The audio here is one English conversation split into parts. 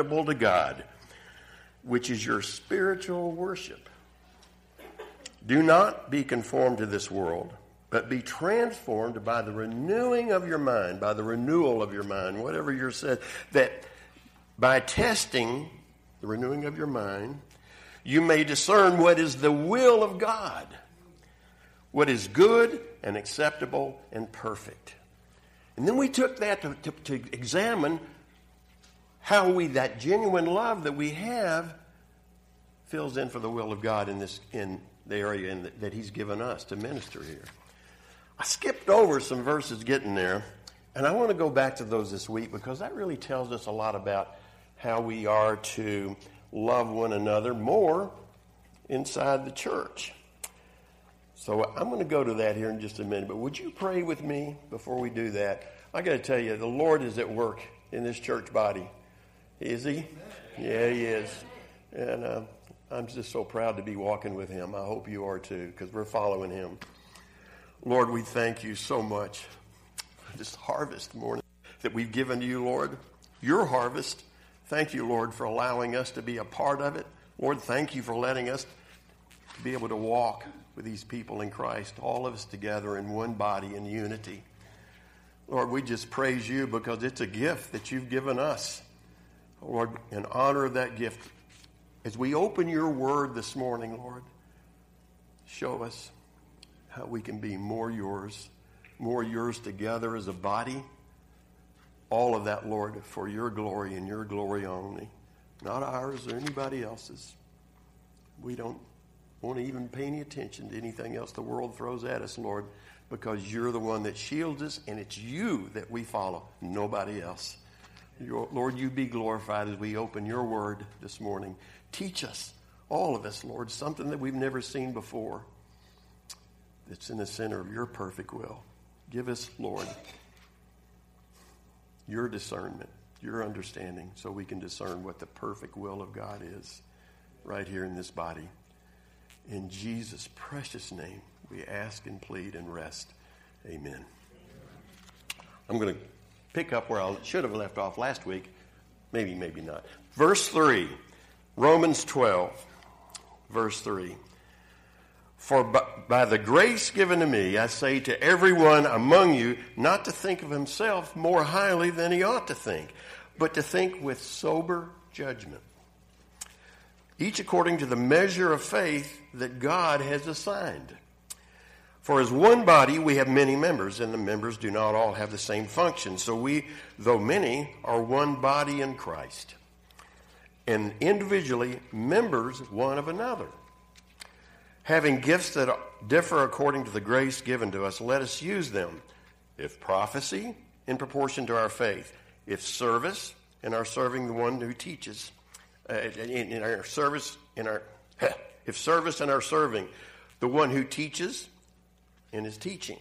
acceptable to God, which is your spiritual worship. Do not be conformed to this world, but be transformed by the renewing of your mind, by the renewal of your mind, whatever you're said, that by testing the renewing of your mind, you may discern what is the will of God, what is good and acceptable and perfect. And then we took that to, to, to examine how we, that genuine love that we have, fills in for the will of God in this in the area in the, that He's given us to minister here. I skipped over some verses getting there, and I want to go back to those this week because that really tells us a lot about how we are to love one another more inside the church. So I'm going to go to that here in just a minute, but would you pray with me before we do that? I got to tell you, the Lord is at work in this church body. Is He? Yeah, He is. And uh, I'm just so proud to be walking with Him. I hope you are too, because we're following Him. Lord, we thank you so much for this harvest morning that we've given to you, Lord. Your harvest. Thank you, Lord, for allowing us to be a part of it. Lord, thank you for letting us be able to walk with these people in Christ, all of us together in one body in unity. Lord, we just praise you because it's a gift that you've given us. Lord, in honor of that gift, as we open your word this morning, Lord, show us how we can be more yours, more yours together as a body. All of that, Lord, for your glory and your glory only, not ours or anybody else's. We don't want to even pay any attention to anything else the world throws at us, Lord, because you're the one that shields us, and it's you that we follow, nobody else. Your, Lord, you be glorified as we open your word this morning. Teach us, all of us, Lord, something that we've never seen before that's in the center of your perfect will. Give us, Lord, your discernment, your understanding, so we can discern what the perfect will of God is right here in this body. In Jesus' precious name, we ask and plead and rest. Amen. I'm going to pick up where I should have left off last week. Maybe, maybe not. Verse 3, Romans 12, verse 3. For by the grace given to me, I say to everyone among you not to think of himself more highly than he ought to think, but to think with sober judgment. Each according to the measure of faith that God has assigned. For as one body we have many members, and the members do not all have the same function. So we, though many, are one body in Christ, and individually members one of another. Having gifts that differ according to the grace given to us, let us use them. If prophecy, in proportion to our faith. If service, in our serving the one who teaches. Uh, in, in our service, in our if service in our serving, the one who teaches in his teaching,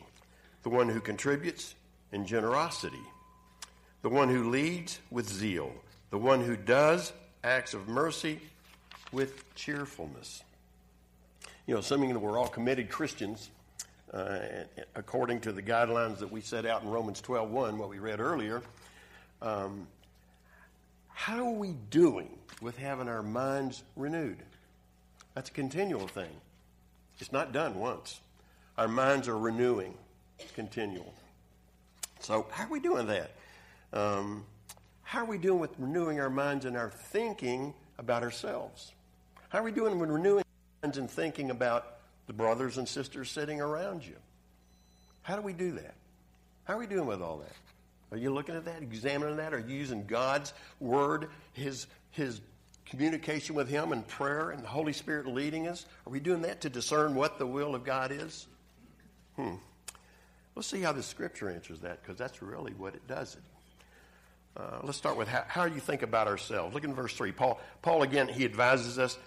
the one who contributes in generosity, the one who leads with zeal, the one who does acts of mercy with cheerfulness you know, assuming that we're all committed Christians, uh, according to the guidelines that we set out in Romans 12.1, what we read earlier, um, how are we doing with having our minds renewed? That's a continual thing. It's not done once. Our minds are renewing. It's continual. So, how are we doing that? Um, how are we doing with renewing our minds and our thinking about ourselves? How are we doing with renewing our minds and thinking about the brothers and sisters sitting around you. How do we do that? How are we doing with all that? Are you looking at that, examining that? Are you using God's word, His His communication with Him and prayer and the Holy Spirit leading us? Are we doing that to discern what the will of God is? Hmm. Let's see how the Scripture answers that because that's really what it does. Uh, let's start with how, how you think about ourselves. Look in verse 3. Paul, Paul, again, he advises us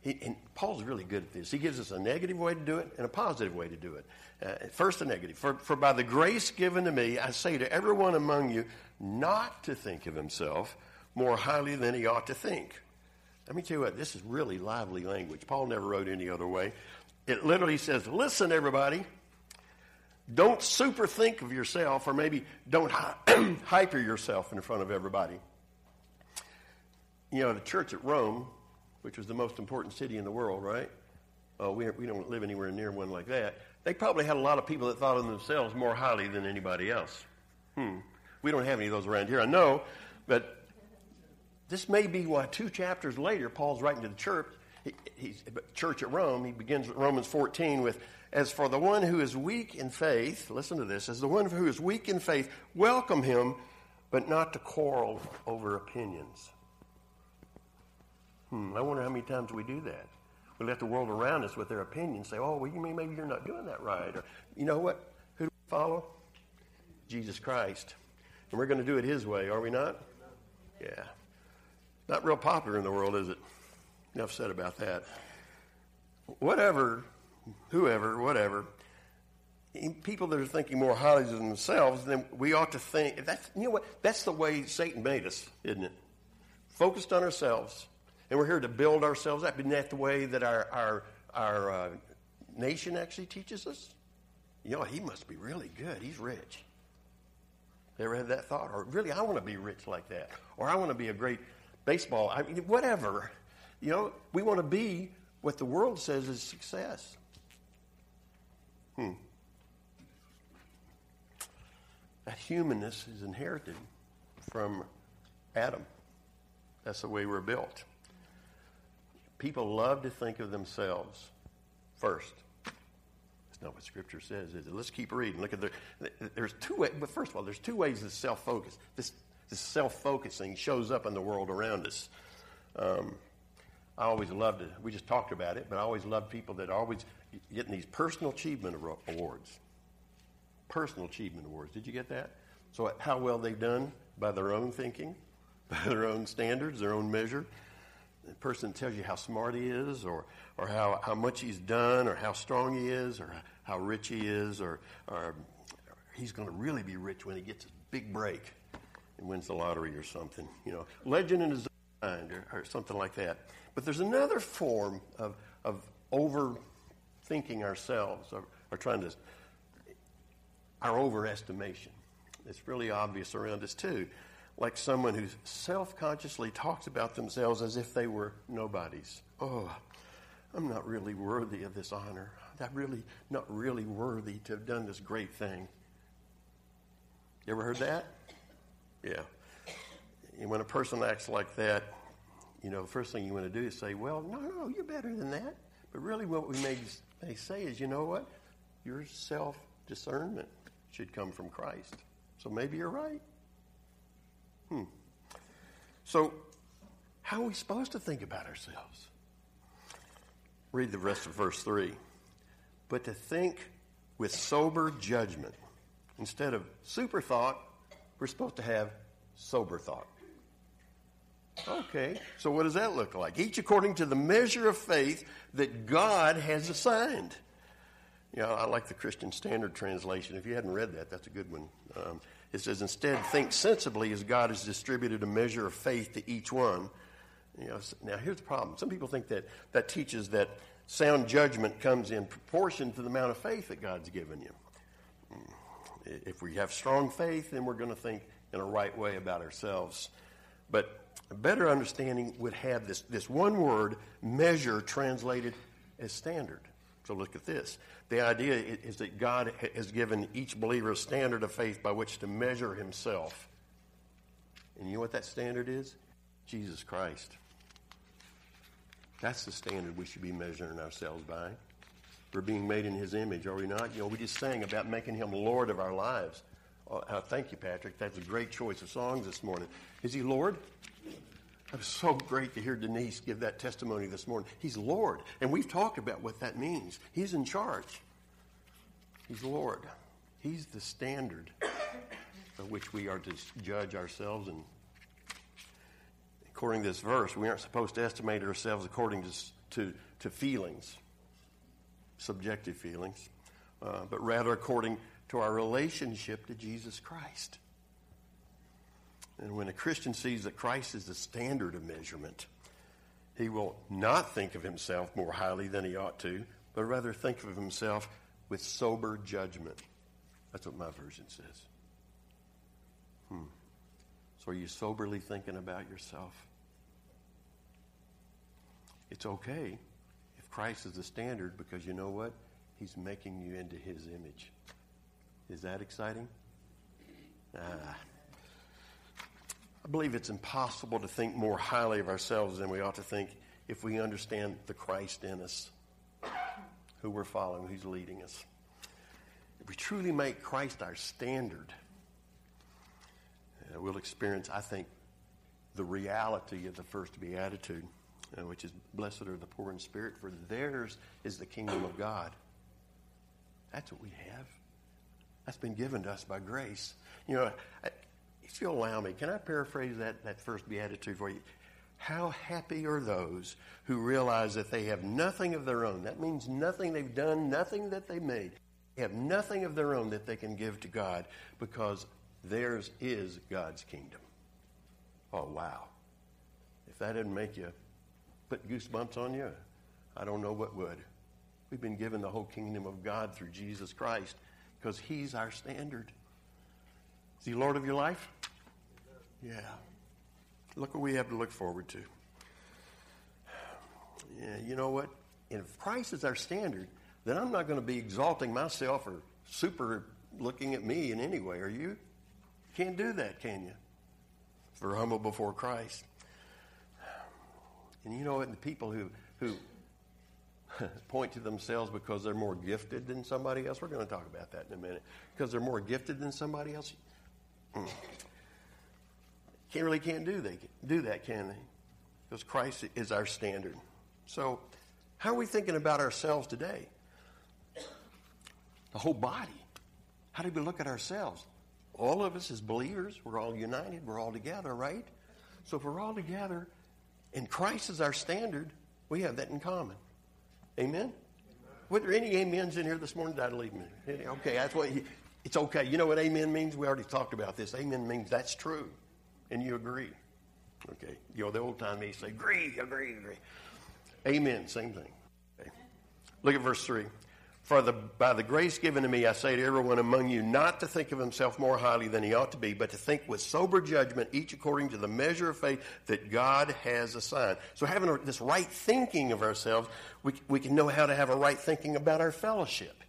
he, and Paul's really good at this. He gives us a negative way to do it and a positive way to do it. Uh, first, the negative. For, for by the grace given to me, I say to everyone among you not to think of himself more highly than he ought to think. Let me tell you what, this is really lively language. Paul never wrote any other way. It literally says, Listen, everybody, don't super think of yourself, or maybe don't hyper yourself in front of everybody. you know, the church at Rome, which was the most important city in the world, right? Oh, we, we don't live anywhere near one like that. They probably had a lot of people that thought of themselves more highly than anybody else. Hmm. We don't have any of those around here, I know, but this may be why two chapters later, Paul's writing to the church. He, church at Rome. He begins Romans 14 with, "As for the one who is weak in faith, listen to this. As the one who is weak in faith, welcome him, but not to quarrel over opinions." Hmm. I wonder how many times we do that. We let the world around us with their opinions say, "Oh, well, you mean maybe you're not doing that right?" Or, you know what? Who do we follow? Jesus Christ. And we're going to do it His way, are we not? Yeah. Not real popular in the world, is it? Enough said about that. Whatever, whoever, whatever, people that are thinking more highly of themselves, then we ought to think. That's, you know what? That's the way Satan made us, isn't it? Focused on ourselves. And we're here to build ourselves up. Isn't that the way that our, our, our uh, nation actually teaches us? You know, he must be really good. He's rich. Ever had that thought? Or really, I want to be rich like that. Or I want to be a great baseball. I mean, whatever. You know, we want to be what the world says is success. Hmm. That humanness is inherited from Adam. That's the way we're built. People love to think of themselves first. That's not what Scripture says, is it? Let's keep reading. Look at the. There's two ways. But first of all, there's two ways this self-focus, this this self-focusing shows up in the world around us. Um, I always loved it. We just talked about it, but I always loved people that always getting these personal achievement awards. Personal achievement awards. Did you get that? So how well they've done by their own thinking, by their own standards, their own measure. The person tells you how smart he is, or, or how, how much he's done, or how strong he is, or how rich he is, or, or he's going to really be rich when he gets a big break and wins the lottery or something, you know, legend in his mind or, or something like that. But there's another form of, of overthinking ourselves or, or trying to, our overestimation. It's really obvious around us too. Like someone who self consciously talks about themselves as if they were nobodies. Oh, I'm not really worthy of this honor. I'm really not really worthy to have done this great thing. You ever heard that? Yeah. And when a person acts like that, you know, the first thing you want to do is say, well, no, no, you're better than that. But really, what we may, may say is, you know what? Your self discernment should come from Christ. So maybe you're right. Hmm. So, how are we supposed to think about ourselves? Read the rest of verse 3. But to think with sober judgment instead of super thought we're supposed to have sober thought. Okay, so what does that look like? Each according to the measure of faith that God has assigned. You know, I like the Christian Standard Translation. If you hadn't read that, that's a good one. Um, it says, instead, think sensibly as God has distributed a measure of faith to each one. You know, now, here's the problem. Some people think that that teaches that sound judgment comes in proportion to the amount of faith that God's given you. If we have strong faith, then we're going to think in a right way about ourselves. But a better understanding would have this, this one word, measure, translated as standard. So look at this. The idea is that God has given each believer a standard of faith by which to measure himself. And you know what that standard is? Jesus Christ. That's the standard we should be measuring ourselves by. We're being made in his image, are we not? You know, we just sang about making him Lord of our lives. Oh, uh, thank you, Patrick. That's a great choice of songs this morning. Is he Lord? It was so great to hear Denise give that testimony this morning. He's Lord. And we've talked about what that means. He's in charge. He's Lord. He's the standard by which we are to judge ourselves. And according to this verse, we aren't supposed to estimate ourselves according to, to, to feelings subjective feelings, uh, but rather according to our relationship to Jesus Christ. And when a Christian sees that Christ is the standard of measurement, he will not think of himself more highly than he ought to, but rather think of himself with sober judgment. That's what my version says. Hmm. So are you soberly thinking about yourself? It's okay if Christ is the standard because you know what? He's making you into his image. Is that exciting? Ah. I believe it's impossible to think more highly of ourselves than we ought to think if we understand the Christ in us, who we're following, who's leading us. If we truly make Christ our standard, uh, we'll experience, I think, the reality of the first beatitude, uh, which is blessed are the poor in spirit, for theirs is the kingdom of God. That's what we have. That's been given to us by grace. You know, if you'll allow me, can I paraphrase that, that first beatitude for you? How happy are those who realize that they have nothing of their own? That means nothing they've done, nothing that they made. They have nothing of their own that they can give to God because theirs is God's kingdom. Oh, wow. If that didn't make you put goosebumps on you, I don't know what would. We've been given the whole kingdom of God through Jesus Christ because He's our standard. Is He Lord of your life? Yeah. Look what we have to look forward to. Yeah, you know what? If Christ is our standard, then I'm not going to be exalting myself or super looking at me in any way. Are you? Can't do that, can you? If we're humble before Christ. And you know what? The people who, who point to themselves because they're more gifted than somebody else, we're going to talk about that in a minute. Because they're more gifted than somebody else. Can't really can't do they do that, can they? Because Christ is our standard. So, how are we thinking about ourselves today? The whole body. How do we look at ourselves? All of us as believers, we're all united, we're all together, right? So if we're all together and Christ is our standard, we have that in common. Amen? Were there any amens in here this morning? I leave me? Okay, that's what. He, it's okay. You know what amen means? We already talked about this. Amen means that's true and you agree. Okay. You know, the old time they say, agree, agree, agree. Amen. Same thing. Okay. Look at verse 3. For the, by the grace given to me, I say to everyone among you not to think of himself more highly than he ought to be, but to think with sober judgment, each according to the measure of faith that God has assigned. So, having this right thinking of ourselves, we, we can know how to have a right thinking about our fellowship.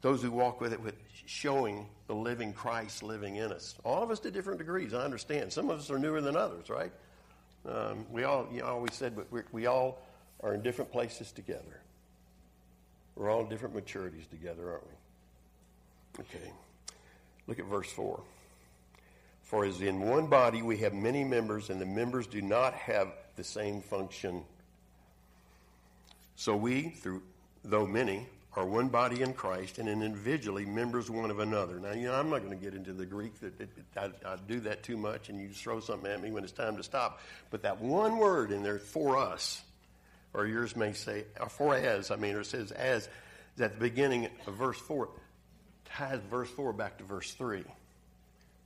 Those who walk with it with showing the living Christ living in us. All of us to different degrees, I understand. Some of us are newer than others, right? Um, we all, you know, always said, but we all are in different places together. We're all in different maturities together, aren't we? Okay. Look at verse 4. For as in one body we have many members, and the members do not have the same function. So we, through though many, are one body in Christ and individually members one of another. Now, you know, I'm not going to get into the Greek that I, I, do that too much, and you throw something at me when it's time to stop. But that one word in there, for us, or yours may say, or for as, I mean, or it says as, at the beginning of verse 4, ties verse 4 back to verse 3.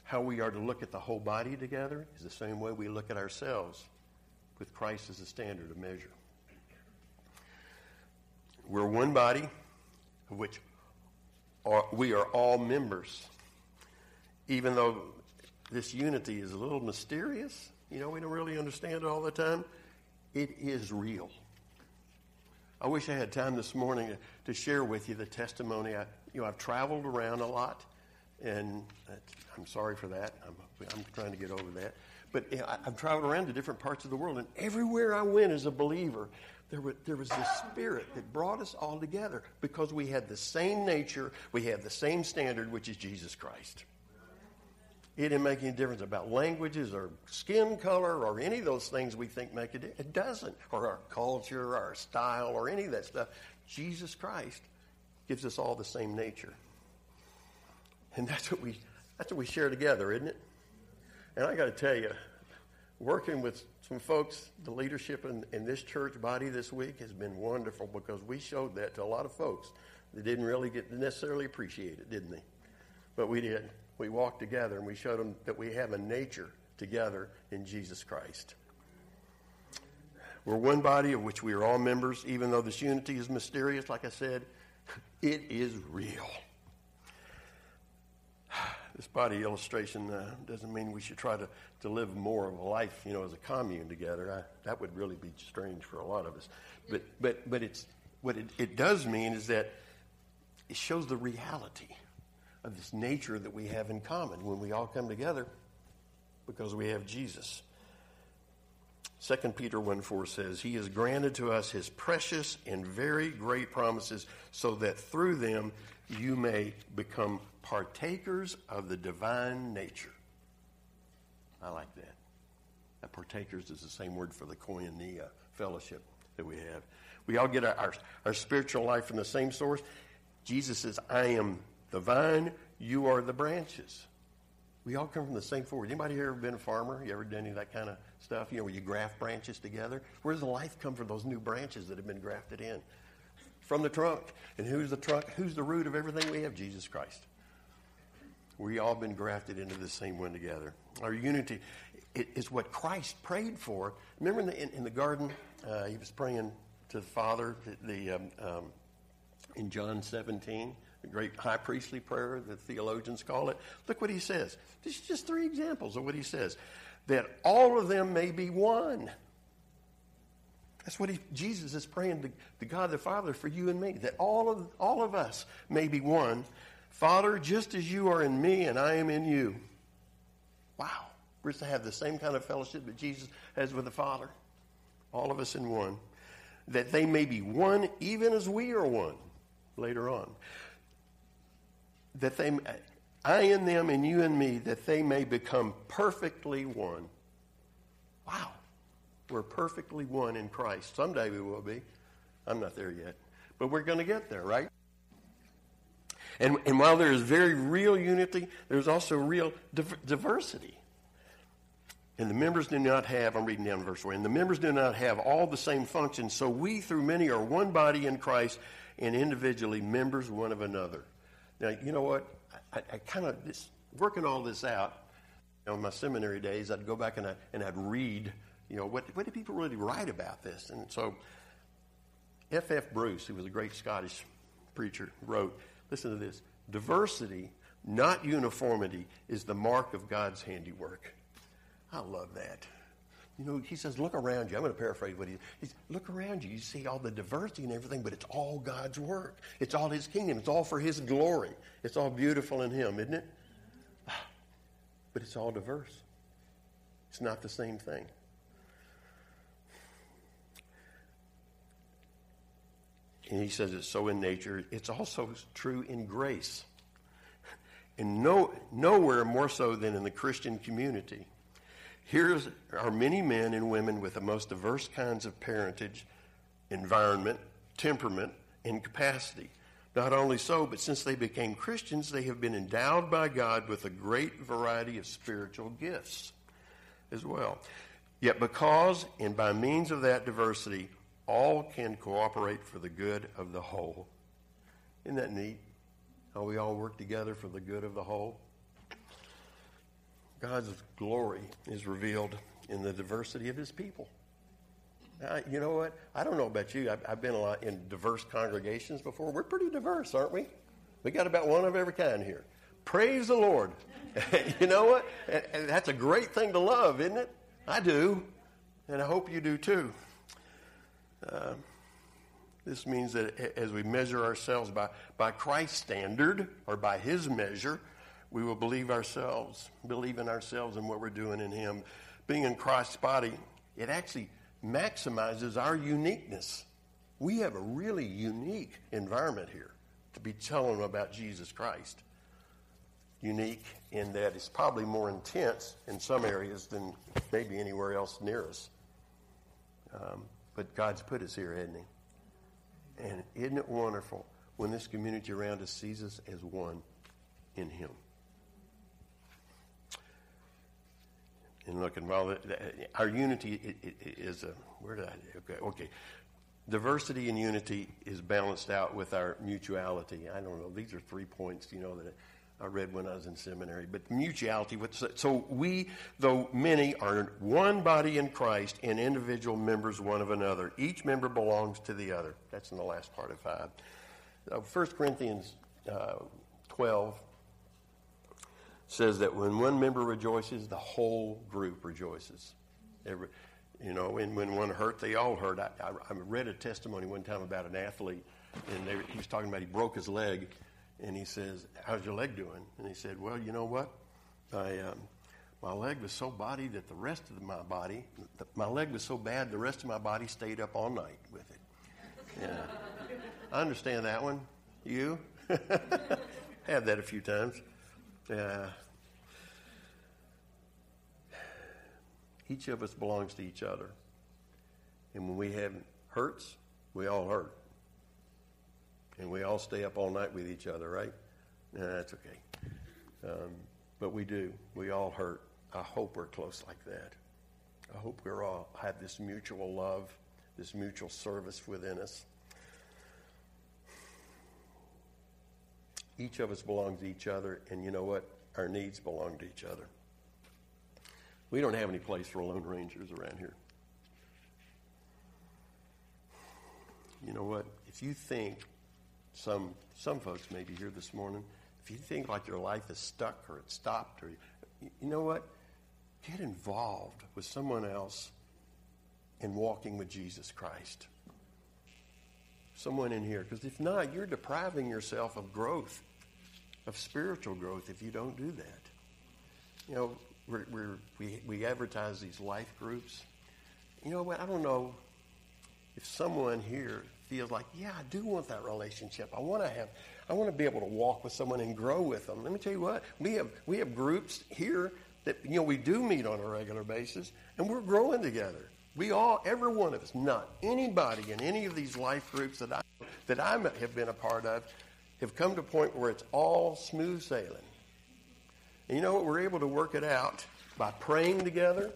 How we are to look at the whole body together is the same way we look at ourselves with Christ as a standard of measure. We're one body of which are, we are all members. Even though this unity is a little mysterious, you know, we don't really understand it all the time, it is real. I wish I had time this morning to, to share with you the testimony. I, you know, I've traveled around a lot, and uh, I'm sorry for that. I'm, I'm trying to get over that. But you know, I, I've traveled around to different parts of the world, and everywhere I went as a believer, there was, there was this spirit that brought us all together because we had the same nature, we had the same standard, which is Jesus Christ. It didn't make any difference about languages or skin color or any of those things we think make it. It doesn't. Or our culture, or our style, or any of that stuff. Jesus Christ gives us all the same nature. And that's what we that's what we share together, isn't it? And I got to tell you, working with some folks, the leadership in, in this church body this week has been wonderful because we showed that to a lot of folks that didn't really get necessarily appreciate it, didn't they? But we did. We walked together and we showed them that we have a nature together in Jesus Christ. We're one body of which we are all members, even though this unity is mysterious, like I said, it is real. This body illustration uh, doesn't mean we should try to, to live more of a life, you know, as a commune together. I, that would really be strange for a lot of us. But, but, but it's, what it, it does mean is that it shows the reality of this nature that we have in common when we all come together because we have Jesus. 2 Peter 1 4 says, He has granted to us His precious and very great promises, so that through them you may become partakers of the divine nature. I like that. That partakers is the same word for the koinonia fellowship that we have. We all get our, our, our spiritual life from the same source. Jesus says, I am the vine, you are the branches. We all come from the same forward. Anybody here ever been a farmer? You ever done any of that kind of stuff? You know, where you graft branches together? Where does the life come from those new branches that have been grafted in? From the trunk. And who's the trunk? Who's the root of everything we have? Jesus Christ. We all been grafted into the same one together. Our unity is what Christ prayed for. Remember in the, in, in the garden, uh, he was praying to the Father, the, um, um, in John 17 the great high priestly prayer that theologians call it. Look what he says. This is just three examples of what he says. That all of them may be one. That's what he, Jesus is praying to, to God the Father for you and me. That all of, all of us may be one. Father, just as you are in me and I am in you. Wow. We're to have the same kind of fellowship that Jesus has with the Father. All of us in one. That they may be one even as we are one later on that they, I in them and you in me, that they may become perfectly one. Wow. We're perfectly one in Christ. Someday we will be. I'm not there yet. But we're going to get there, right? And, and while there is very real unity, there's also real div- diversity. And the members do not have, I'm reading down verse 4, and the members do not have all the same functions, so we through many are one body in Christ and individually members one of another. Now, you know what? I, I kind of, working all this out, you know, in my seminary days, I'd go back and, I, and I'd read, you know, what, what did people really write about this? And so F. F. Bruce, who was a great Scottish preacher, wrote, listen to this, diversity, not uniformity, is the mark of God's handiwork. I love that. You know, he says, look around you. I'm going to paraphrase what he says. Look around you. You see all the diversity and everything, but it's all God's work. It's all his kingdom. It's all for his glory. It's all beautiful in him, isn't it? But it's all diverse. It's not the same thing. And he says it's so in nature. It's also true in grace. And no, nowhere more so than in the Christian community. Here are many men and women with the most diverse kinds of parentage, environment, temperament, and capacity. Not only so, but since they became Christians, they have been endowed by God with a great variety of spiritual gifts as well. Yet, because and by means of that diversity, all can cooperate for the good of the whole. Isn't that neat? How we all work together for the good of the whole? God's glory is revealed in the diversity of his people. You know what? I don't know about you. I've, I've, been a lot in diverse congregations before. We're pretty diverse, aren't we? We got about one of every kind here. Praise the Lord. you know what? And, and that's a great thing to love, isn't it? I do. And I hope you do too. Uh, this means that as we measure ourselves by, by Christ's standard or by his measure, we will believe ourselves, believe in ourselves and what we're doing in Him. Being in Christ's body, it actually maximizes our uniqueness. We have a really unique environment here to be telling them about Jesus Christ. Unique in that it's probably more intense in some areas than maybe anywhere else near us. Um, but God's put us here, hasn't He? And isn't it wonderful when this community around us sees us as one in Him? and looking. Well, our unity is a where did I okay okay. Diversity and unity is balanced out with our mutuality. I don't know. These are three points, you know, that I read when I was in seminary. But mutuality. So we, though many, are one body in Christ and individual members one of another. Each member belongs to the other. That's in the last part of five. Uh, 1 Corinthians uh, 12 says that when one member rejoices, the whole group rejoices. Every, you know, and when one hurt, they all hurt. I, I, I read a testimony one time about an athlete, and they, he was talking about he broke his leg, and he says, "How's your leg doing?" And he said, "Well, you know what, I." Um, my leg was so body that the rest of my body, my leg was so bad, the rest of my body stayed up all night with it. Yeah. I understand that one. You? Had that a few times. Yeah. Each of us belongs to each other. And when we have hurts, we all hurt. And we all stay up all night with each other, right? Nah, that's okay. Um, but we do. We all hurt. I hope we're close like that. I hope we're all have this mutual love, this mutual service within us. Each of us belongs to each other, and you know what? Our needs belong to each other. We don't have any place for lone rangers around here. You know what? If you think some some folks may be here this morning, if you think like your life is stuck or it's stopped, or you know what? Get involved with someone else in walking with Jesus Christ. Someone in here. Because if not, you're depriving yourself of growth, of spiritual growth, if you don't do that. You know, we're, we're, we, we advertise these life groups. You know what? I don't know if someone here feels like, yeah, I do want that relationship. I want to have, I want to be able to walk with someone and grow with them. Let me tell you what, we have, we have groups here that, you know, we do meet on a regular basis and we're growing together. We all, every one of us, not anybody in any of these life groups that I, that I have been a part of, have come to a point where it's all smooth sailing. And you know what? We're able to work it out by praying together,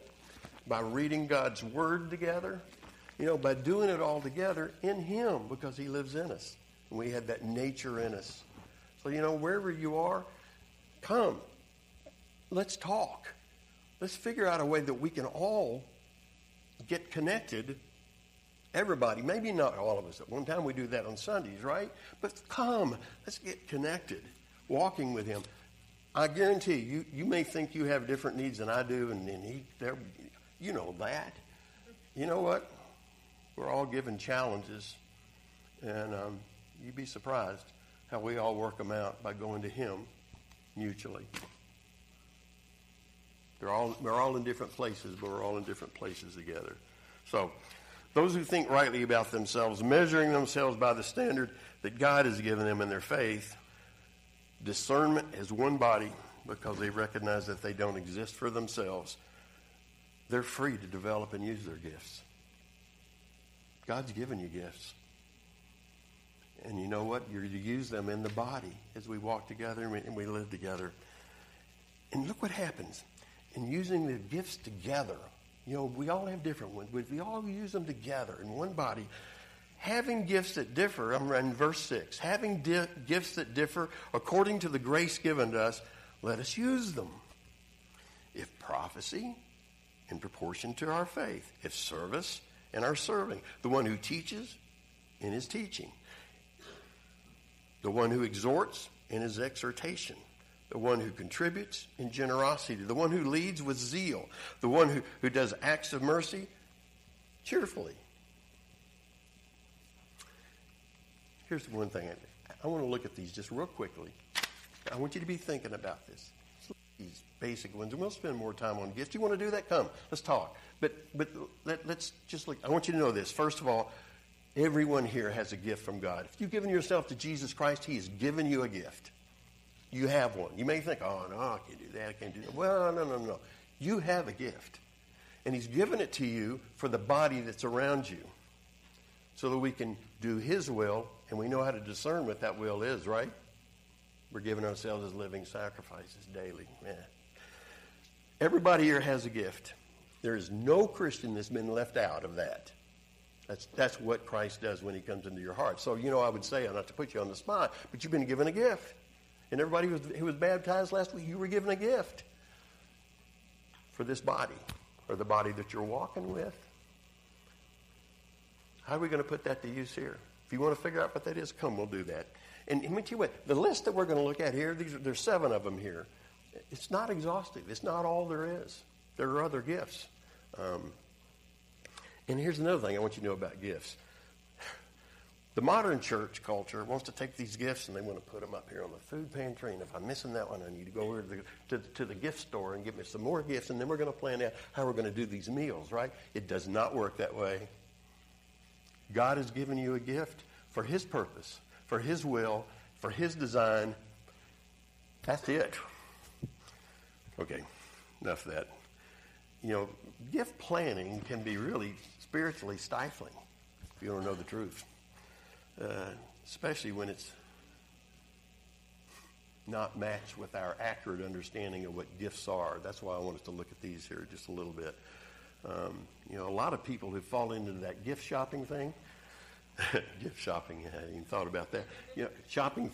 by reading God's Word together, you know, by doing it all together in Him because He lives in us. And we have that nature in us. So, you know, wherever you are, come let's talk. Let's figure out a way that we can all get connected. Everybody, maybe not all of us. At one time we do that on Sundays, right? But come, let's get connected, walking with Him. I guarantee you, you may think you have different needs than I do, and, and he, you know that. You know what? We're all given challenges, and um, you'd be surprised how we all work them out by going to Him mutually. They're all, we're all in different places, but we're all in different places together. So, those who think rightly about themselves, measuring themselves by the standard that God has given them in their faith, discernment as one body because they recognize that they don't exist for themselves, they're free to develop and use their gifts. God's given you gifts. And you know what? You're to use them in the body as we walk together and we, live together. And look what happens In using the gifts together. You know, we all have different ones, but if we all use them together in one body, having gifts that differ, I'm in verse 6, having di- gifts that differ according to the grace given to us, let us use them. If prophecy, in proportion to our faith. If service, in our serving. The one who teaches, in his teaching. The one who exhorts, in his exhortation the one who contributes in generosity, the one who leads with zeal, the one who, who does acts of mercy cheerfully. Here's the one thing I, I want to look at these just real quickly. I want you to be thinking about this. These basic ones, and we'll spend more time on gifts. You want to do that? Come, let's talk. But but let, let's just look. I want you to know this. First of all, everyone here has a gift from God. If you've given yourself to Jesus Christ, He has given you a gift. You have one. You may think, oh, no, I can't do that. I can't do that. Well, no, no, no. You have a gift. And He's given it to you for the body that's around you so that we can do His will and we know how to discern what that will is, right? We're giving ourselves as living sacrifices daily. Man. Everybody here has a gift. There is no Christian that's been left out of that. That's, that's what Christ does when he comes into your heart. So, you know, I would say, not to put you on the spot, but you've been given a gift. And everybody who was, who was baptized last week, you were given a gift for this body or the body that you're walking with. How are we going to put that to use here? If you want to figure out what that is, come, we'll do that. And let me tell you what, the list that we're going to look at here, these are, there's seven of them here. it's not exhaustive. It's not all there is. There are other gifts. Um, and here's another thing I want you to know about gifts. The modern church culture wants to take these gifts and they want to put them up here on the food pantry. And if I'm missing that one, I need to go over to the, to, to the gift store and get me some more gifts. And then we're going to plan out how we're going to do these meals, right? It does not work that way. God has given you a gift for His purpose, for His will, for His design. That's it. Okay, enough of that. You know, gift planning can be really spiritually stifling if you don't know the truth uh, especially when it's not matched with our accurate understanding of what gifts are. That's why I want us to look at these here just a little bit. Um, you know, a lot of people who fall into that gift shopping thing, gift shopping, I hadn't even thought about that. You know, shopping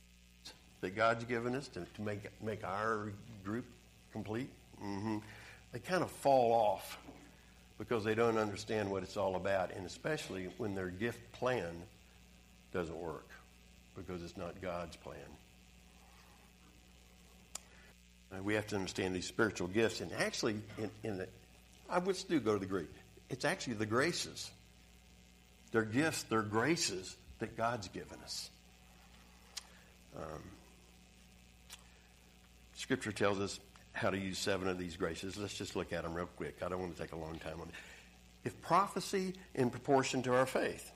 that God's given us to, to make, make our group complete, mm-hmm. they kind of fall off because they don't understand what it's all about, and especially when their gift plan doesn't work because it's not God's plan. Uh, we have to understand these spiritual gifts, and actually, in, in the, I would still go to the Greek. It's actually the graces. They're gifts, they're graces that God's given us. Um, scripture tells us how to use seven of these graces. Let's just look at them real quick. I don't want to take a long time on it. If prophecy in proportion to our faith,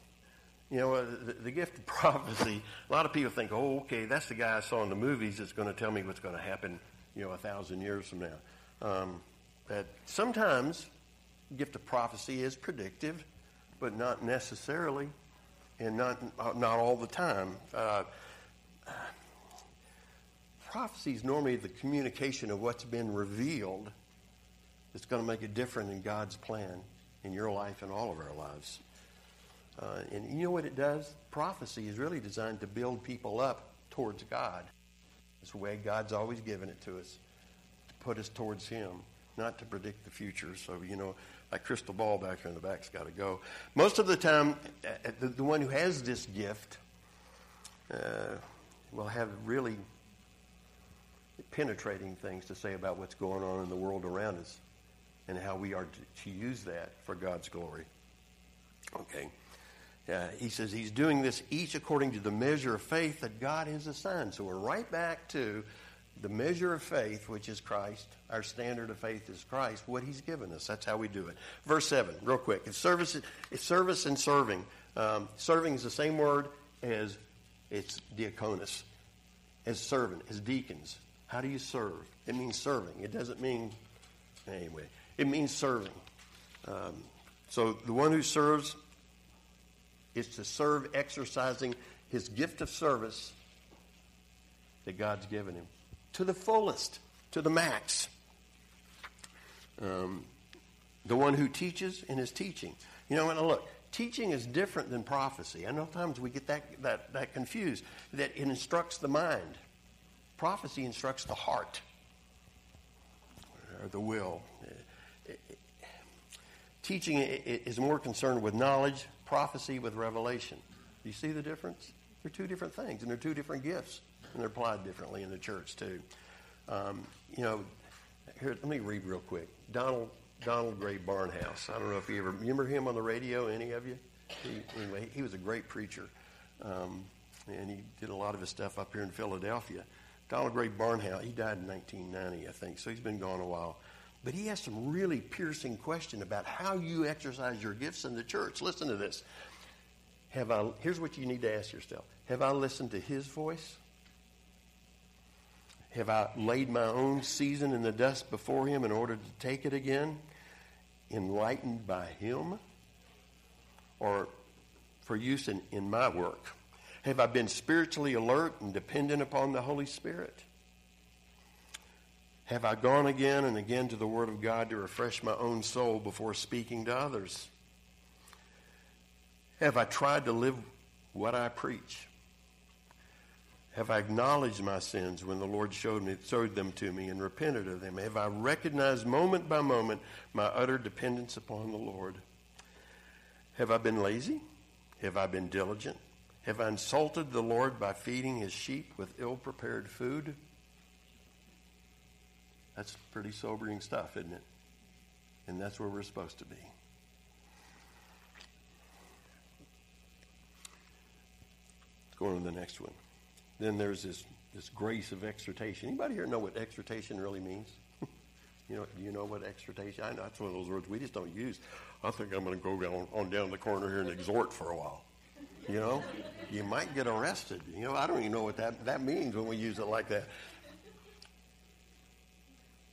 you know, uh, the, the, gift of prophecy, a lot of people think, oh, okay, that's the guy I saw in the movies that's going to tell me what's going to happen, you know, a thousand years from now. Um, that sometimes gift of prophecy is predictive, but not necessarily, and not, uh, not all the time. Uh, prophecy is normally the communication of what's been revealed that's going to make a difference in God's plan in your life and all of our lives. Uh, and you know what it does? Prophecy is really designed to build people up towards God. It's the way God's always given it to us, to put us towards Him, not to predict the future. So, you know, that crystal ball back there in the back's got to go. Most of the time, uh, uh, the, the one who has this gift uh, will have really penetrating things to say about what's going on in the world around us and how we are to, to use that for God's glory. Okay. Uh, he says he's doing this each according to the measure of faith that God has assigned. So we're right back to the measure of faith, which is Christ. Our standard of faith is Christ, what he's given us. That's how we do it. Verse 7, real quick. Service, service and serving. Um, serving is the same word as it's diakonos, as servant, as deacons. How do you serve? It means serving. It doesn't mean, anyway, it means serving. Um, so the one who serves is to serve exercising his gift of service that God's given him to the fullest, to the max. Um, the one who teaches in his teaching. You know, and look, teaching is different than prophecy. I know times we get that, that, that confused, that it instructs the mind. Prophecy instructs the heart or the will. Teaching is more concerned with knowledge, prophecy with revelation. You see the difference? They're two different things, and they're two different gifts, and they're applied differently in the church too. Um, you know, here, let me read real quick. Donald Donald Grey Barnhouse. I don't know if you ever remember him on the radio. Any of you? He, anyway, he was a great preacher, um, and he did a lot of his stuff up here in Philadelphia. Donald Grey Barnhouse. He died in 1990, I think, so he's been gone a while. But he has some really piercing question about how you exercise your gifts in the church. Listen to this. Have I, here's what you need to ask yourself Have I listened to his voice? Have I laid my own season in the dust before him in order to take it again? Enlightened by him? Or for use in, in my work? Have I been spiritually alert and dependent upon the Holy Spirit? Have I gone again and again to the Word of God to refresh my own soul before speaking to others? Have I tried to live what I preach? Have I acknowledged my sins when the Lord showed, me, showed them to me and repented of them? Have I recognized moment by moment my utter dependence upon the Lord? Have I been lazy? Have I been diligent? Have I insulted the Lord by feeding his sheep with ill prepared food? That's pretty sobering stuff, isn't it? And that's where we're supposed to be. Let's go on to the next one. Then there's this, this grace of exhortation. Anybody here know what exhortation really means? you know, you know what exhortation? I know that's one of those words we just don't use. I think I'm going to go down, on down the corner here and exhort for a while. You know, you might get arrested. You know, I don't even know what that, that means when we use it like that.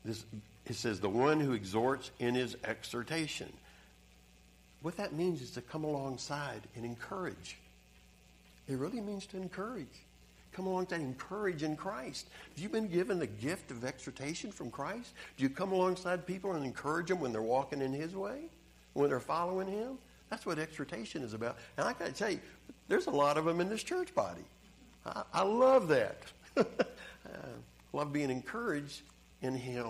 This, it says, the one who exhorts in his exhortation. What that means is to come alongside and encourage. It really means to encourage. Come alongside, encourage in Christ. Have you been given the gift of exhortation from Christ? Do you come alongside people and encourage them when they're walking in His way, when they're following Him? That's what exhortation is about. And I got to tell you, there's a lot of them in this church body. I, I love that. I uh, love being encouraged in Him,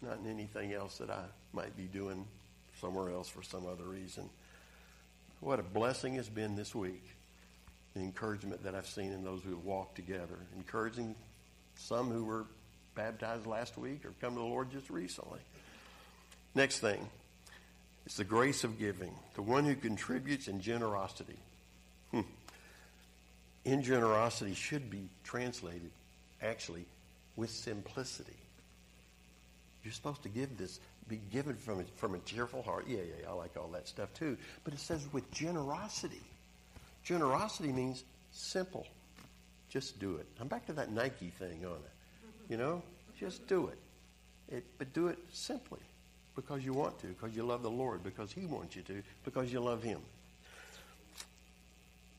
not in anything else that I might be doing somewhere else for some other reason. What a blessing has been this week. The encouragement that I've seen in those who have walked together, encouraging some who were baptized last week or come to the Lord just recently. Next thing, it's the grace of giving, the one who contributes in generosity. Hmm. In generosity should be translated, actually, with simplicity. You're supposed to give this, be given from a, from a cheerful heart. Yeah, yeah, I like all that stuff too. But it says with generosity. Generosity means simple. Just do it. I'm back to that Nike thing on it. Mm-hmm. You know, just do it. it but do it simply because you want to, because you love the Lord, because He wants you to, because you love Him.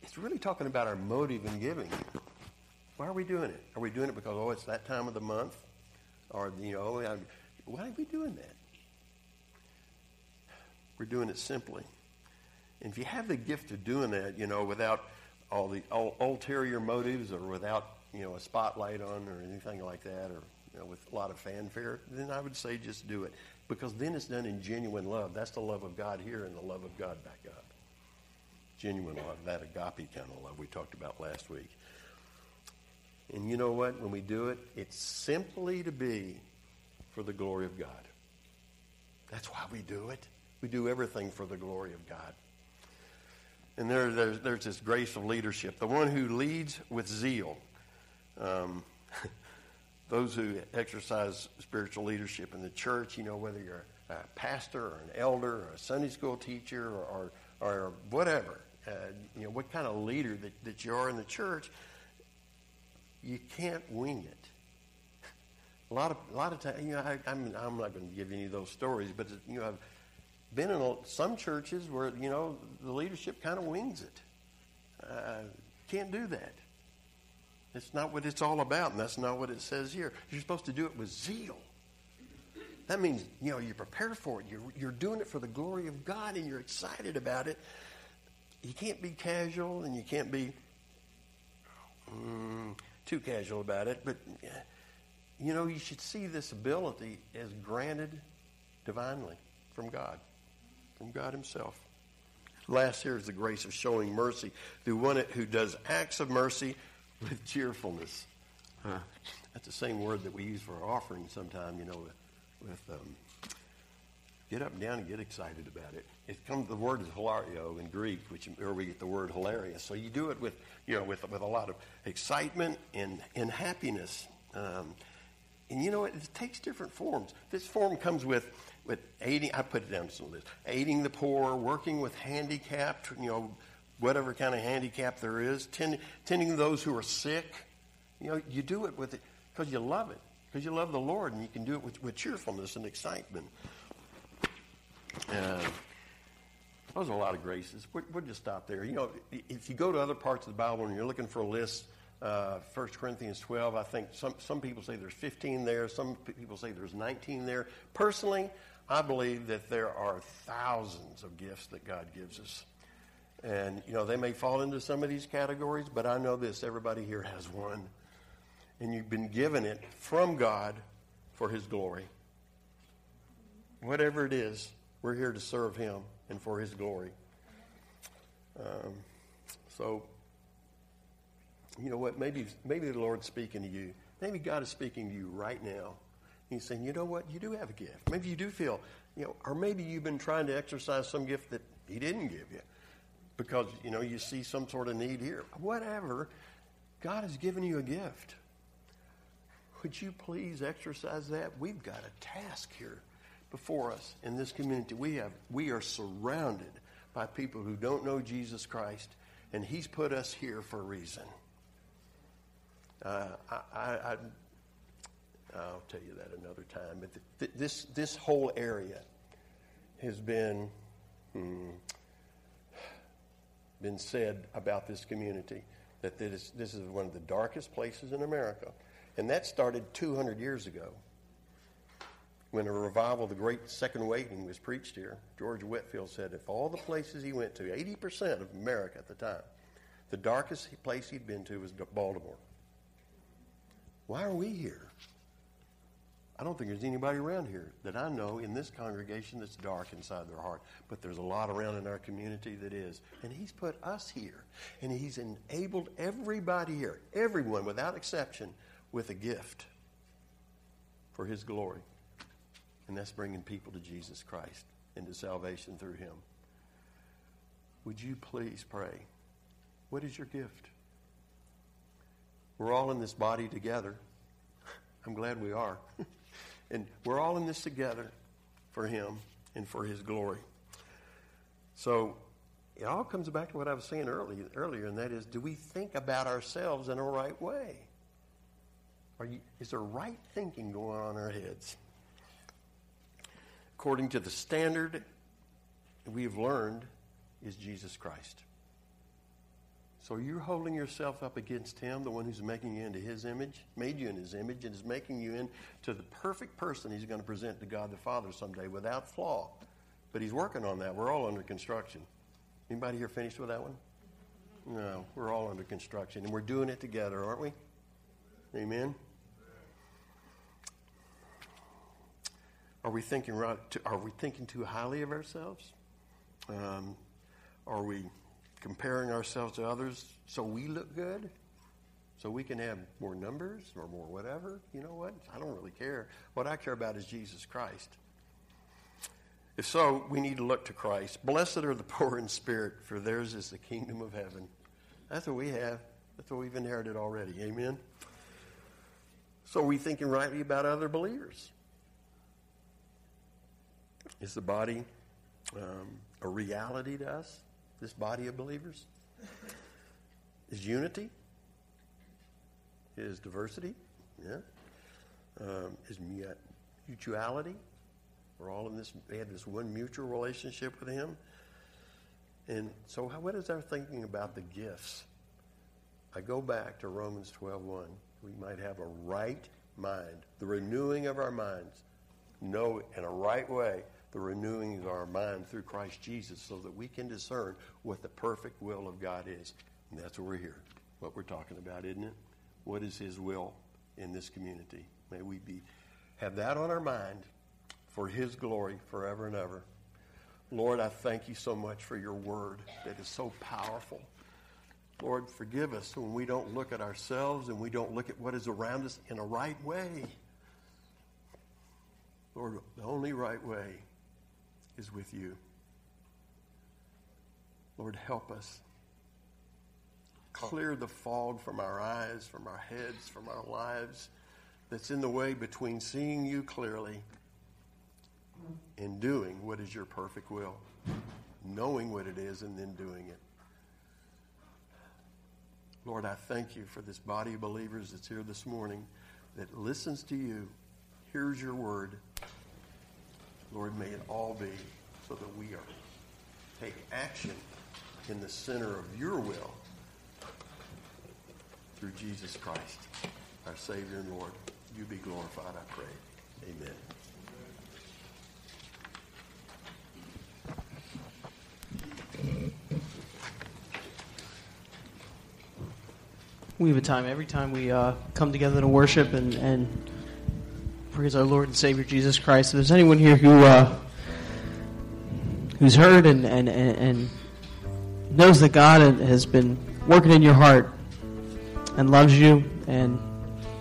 It's really talking about our motive in giving. Why are we doing it? Are we doing it because, oh, it's that time of the month? Or, you know, oh, why are we doing that? We're doing it simply. And if you have the gift of doing that, you know, without all the ulterior motives or without, you know, a spotlight on or anything like that or, you know, with a lot of fanfare, then I would say just do it. Because then it's done in genuine love. That's the love of God here and the love of God back up. Genuine love, that agape kind of love we talked about last week. And you know what? When we do it, it's simply to be for the glory of God. That's why we do it. We do everything for the glory of God. And there, there's, there's this grace of leadership. The one who leads with zeal. Um, those who exercise spiritual leadership in the church, you know, whether you're a pastor or an elder or a Sunday school teacher or, or, or whatever, uh, you know, what kind of leader that, that you are in the church, you can't wing it. A lot of, a lot of times, you know, I, I'm, I'm not going to give any of those stories, but, you know, I've been in a, some churches where, you know, the leadership kind of wings it. Uh, can't do that. It's not what it's all about, and that's not what it says here. You're supposed to do it with zeal. That means, you know, you're prepared for it. You're, you're doing it for the glory of God, and you're excited about it. You can't be casual, and you can't be mm, too casual about it. But, you know, you should see this ability as granted divinely from God, from God Himself. Last here is the grace of showing mercy through one who does acts of mercy with cheerfulness. Huh. That's the same word that we use for our offering sometime, you know, with, um, get up and down and get excited about it. It comes the word is hilario in Greek, which where we get the word hilarious. So you do it with you know with with a lot of excitement and and happiness. Um, and you know it, it takes different forms. This form comes with with aiding. I put it down to list: aiding the poor, working with handicapped, you know, whatever kind of handicap there is, tend, tending those who are sick. You know, you do it with it because you love it, because you love the Lord, and you can do it with, with cheerfulness and excitement. Uh, those are a lot of graces. We'll, we'll, just stop there. You know, if you go to other parts of the Bible and you're looking for a list, uh, 1 Corinthians 12, I think some, some people say there's 15 there, some people say there's 19 there. Personally, I believe that there are thousands of gifts that God gives us. And, you know, they may fall into some of these categories, but I know this everybody here has one. And you've been given it from God for His glory. Whatever it is, we're here to serve Him and for His glory. Um, so, you know what? Maybe, maybe the Lord's speaking to you. Maybe God is speaking to you right now. He's saying, you know what? You do have a gift. Maybe you do feel, you know, or maybe you've been trying to exercise some gift that He didn't give you because, you know, you see some sort of need here. Whatever. God has given you a gift. Would you please exercise that? We've got a task here before us in this community. We have we are surrounded by people who don't know Jesus Christ, and He's put us here for a reason. Uh, I, I, I'll tell you that another time. But th- this this whole area has been hmm, been said about this community that this, this is one of the darkest places in America, and that started 200 years ago when a revival, the Great Second Awakening, was preached here. George Whitefield said if all the places he went to, 80% of America at the time, the darkest place he'd been to was Baltimore. Why are we here? I don't think there's anybody around here that I know in this congregation that's dark inside their heart. But there's a lot around in our community that is. And He's put us here. And He's enabled everybody here, everyone without exception, with a gift for His glory. And that's bringing people to Jesus Christ and to salvation through Him. Would you please pray? What is your gift? We're all in this body together. I'm glad we are. And we're all in this together for Him and for His glory. So it all comes back to what I was saying earlier, earlier and that is do we think about ourselves in a right way? You, is there right thinking going on in our heads? According to the standard we've learned is Jesus Christ. So you're holding yourself up against him, the one who's making you into his image, made you in his image, and is making you into the perfect person he's going to present to God the Father someday without flaw. But he's working on that. We're all under construction. Anybody here finished with that one? No, we're all under construction, and we're doing it together, aren't we? Amen. Are we thinking right? Are we thinking too highly of ourselves? Um, are we comparing ourselves to others so we look good, so we can have more numbers or more whatever. You know what? I don't really care. What I care about is Jesus Christ. If so, we need to look to Christ. Blessed are the poor in spirit, for theirs is the kingdom of heaven. That's what we have. That's what we've inherited already. Amen. So are we thinking rightly about other believers? Is the body um, a reality to us? This body of believers? Is unity? Is diversity? Yeah. Um, is mutuality? We're all in this, they have this one mutual relationship with Him. And so, how, what is our thinking about the gifts? I go back to Romans 12:1. We might have a right mind, the renewing of our minds, know in a right way the renewing of our mind through Christ Jesus so that we can discern what the perfect will of God is. And that's what we're here, what we're talking about, isn't it? What is His will in this community? May we be have that on our mind for His glory forever and ever. Lord, I thank you so much for your word that is so powerful. Lord, forgive us when we don't look at ourselves and we don't look at what is around us in a right way. Lord, the only right way is with you. Lord, help us. Clear the fog from our eyes, from our heads, from our lives that's in the way between seeing you clearly and doing what is your perfect will. Knowing what it is and then doing it. Lord, I thank you for this body of believers that's here this morning that listens to you, hears your word, Lord, may it all be so that we are take action in the center of your will through Jesus Christ, our Savior and Lord. You be glorified, I pray. Amen. We have a time every time we uh, come together to worship and, and praise our Lord and Savior Jesus Christ. If there's anyone here who uh, who's heard and, and, and knows that God has been working in your heart and loves you and